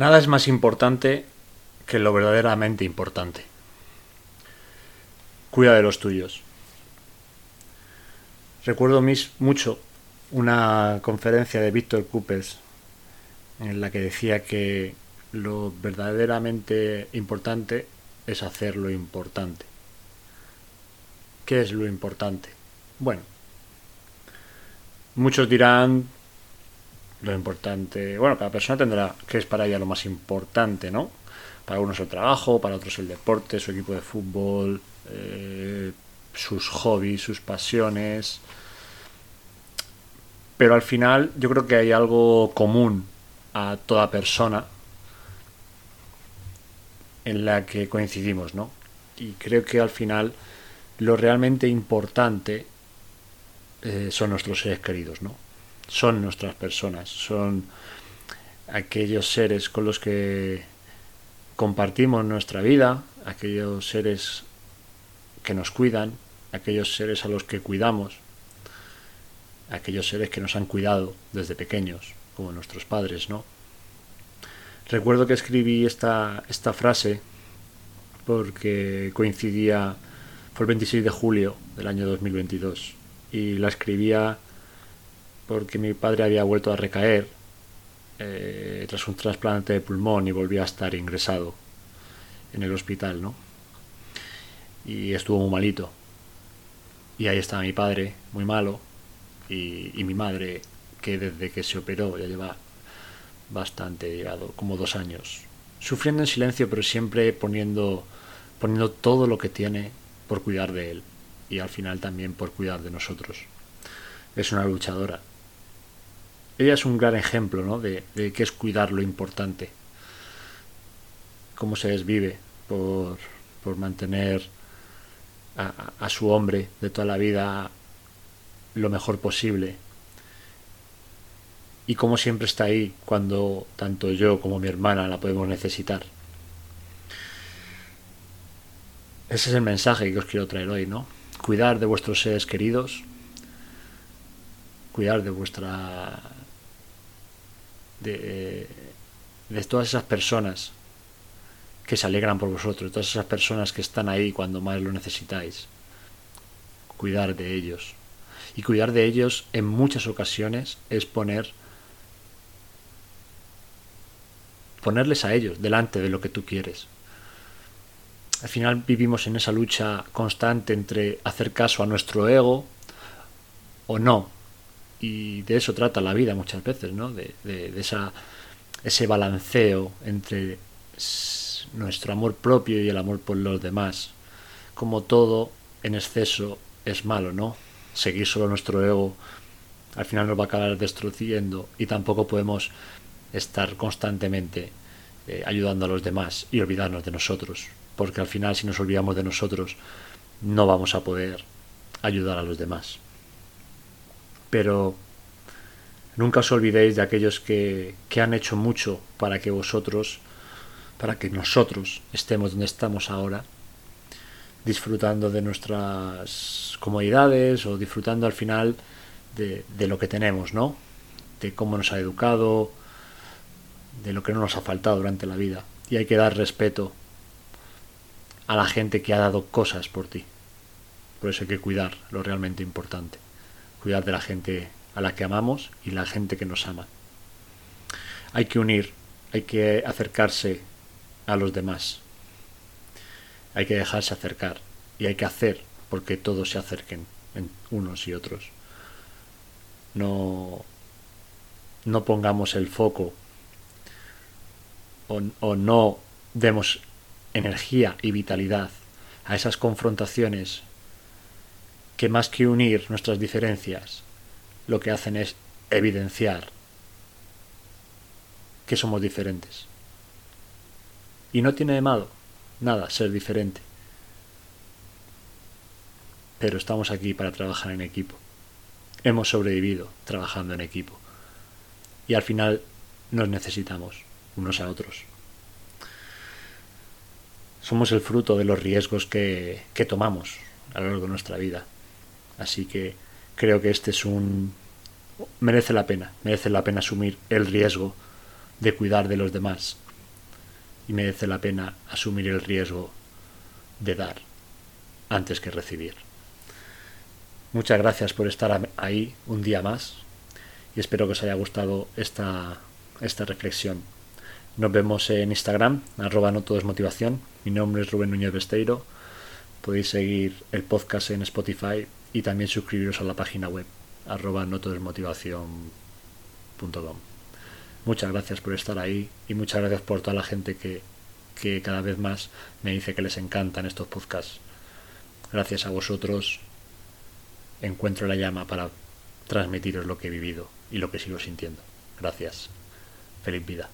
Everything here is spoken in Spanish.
Nada es más importante que lo verdaderamente importante. Cuida de los tuyos. Recuerdo mucho una conferencia de Víctor Coopers en la que decía que lo verdaderamente importante es hacer lo importante. ¿Qué es lo importante? Bueno, muchos dirán lo importante, bueno, cada persona tendrá qué es para ella lo más importante, ¿no? Para unos el trabajo, para otros el deporte, su equipo de fútbol, eh, sus hobbies, sus pasiones. Pero al final yo creo que hay algo común a toda persona en la que coincidimos, ¿no? Y creo que al final lo realmente importante eh, son nuestros seres queridos, ¿no? Son nuestras personas, son aquellos seres con los que compartimos nuestra vida, aquellos seres que nos cuidan, aquellos seres a los que cuidamos, aquellos seres que nos han cuidado desde pequeños, como nuestros padres, ¿no? Recuerdo que escribí esta, esta frase porque coincidía, fue el 26 de julio del año 2022, y la escribía porque mi padre había vuelto a recaer eh, tras un trasplante de pulmón y volvía a estar ingresado en el hospital, ¿no? Y estuvo muy malito. Y ahí estaba mi padre, muy malo, y, y mi madre, que desde que se operó ya lleva bastante llegado, como dos años, sufriendo en silencio, pero siempre poniendo, poniendo todo lo que tiene por cuidar de él y al final también por cuidar de nosotros. Es una luchadora. Ella es un gran ejemplo ¿no? de, de qué es cuidar lo importante, cómo se desvive por, por mantener a, a su hombre de toda la vida lo mejor posible y como siempre está ahí cuando tanto yo como mi hermana la podemos necesitar. Ese es el mensaje que os quiero traer hoy, ¿no? Cuidar de vuestros seres queridos, cuidar de vuestra... de, de todas esas personas que se alegran por vosotros, todas esas personas que están ahí cuando más lo necesitáis. Cuidar de ellos. Y cuidar de ellos en muchas ocasiones es poner ponerles a ellos delante de lo que tú quieres. Al final vivimos en esa lucha constante entre hacer caso a nuestro ego o no. Y de eso trata la vida muchas veces, ¿no? De, de, esa, ese balanceo entre nuestro amor propio y el amor por los demás. Como todo en exceso es malo, ¿no? Seguir solo nuestro ego al final nos va a acabar destruyendo y tampoco podemos estar constantemente eh, ayudando a los demás y olvidarnos de nosotros, porque al final si nos olvidamos de nosotros no vamos a poder ayudar a los demás. Pero nunca os olvidéis de aquellos que, que han hecho mucho para que vosotros, para que nosotros estemos donde estamos ahora, disfrutando de nuestras comodidades o disfrutando al final de, de lo que tenemos, ¿no? De cómo nos ha educado, de lo que no nos ha faltado durante la vida. Y hay que dar respeto a la gente que ha dado cosas por ti. Por eso hay que cuidar lo realmente importante. Cuidar de la gente a la que amamos y la gente que nos ama. Hay que unir, hay que acercarse a los demás. Hay que dejarse acercar y hay que hacer porque todos se acerquen en unos y otros. No, no pongamos el foco o no demos energía y vitalidad a esas confrontaciones que más que unir nuestras diferencias, lo que hacen es evidenciar que somos diferentes. Y no tiene de malo nada ser diferente. Pero estamos aquí para trabajar en equipo. Hemos sobrevivido trabajando en equipo. Y al final nos necesitamos unos a otros. Somos el fruto de los riesgos que, que tomamos a lo largo de nuestra vida. Así que creo que este es un... merece la pena, merece la pena asumir el riesgo de cuidar de los demás y merece la pena asumir el riesgo de dar antes que recibir. Muchas gracias por estar ahí un día más y espero que os haya gustado esta, esta reflexión. Nos vemos en Instagram, arroba no todo motivación. Mi nombre es Rubén Núñez Besteiro. Podéis seguir el podcast en Spotify y también suscribiros a la página web, arroba no todo es motivación.com. Muchas gracias por estar ahí y muchas gracias por toda la gente que, que cada vez más me dice que les encantan estos podcasts. Gracias a vosotros encuentro la llama para transmitiros lo que he vivido y lo que sigo sintiendo. Gracias. Feliz vida.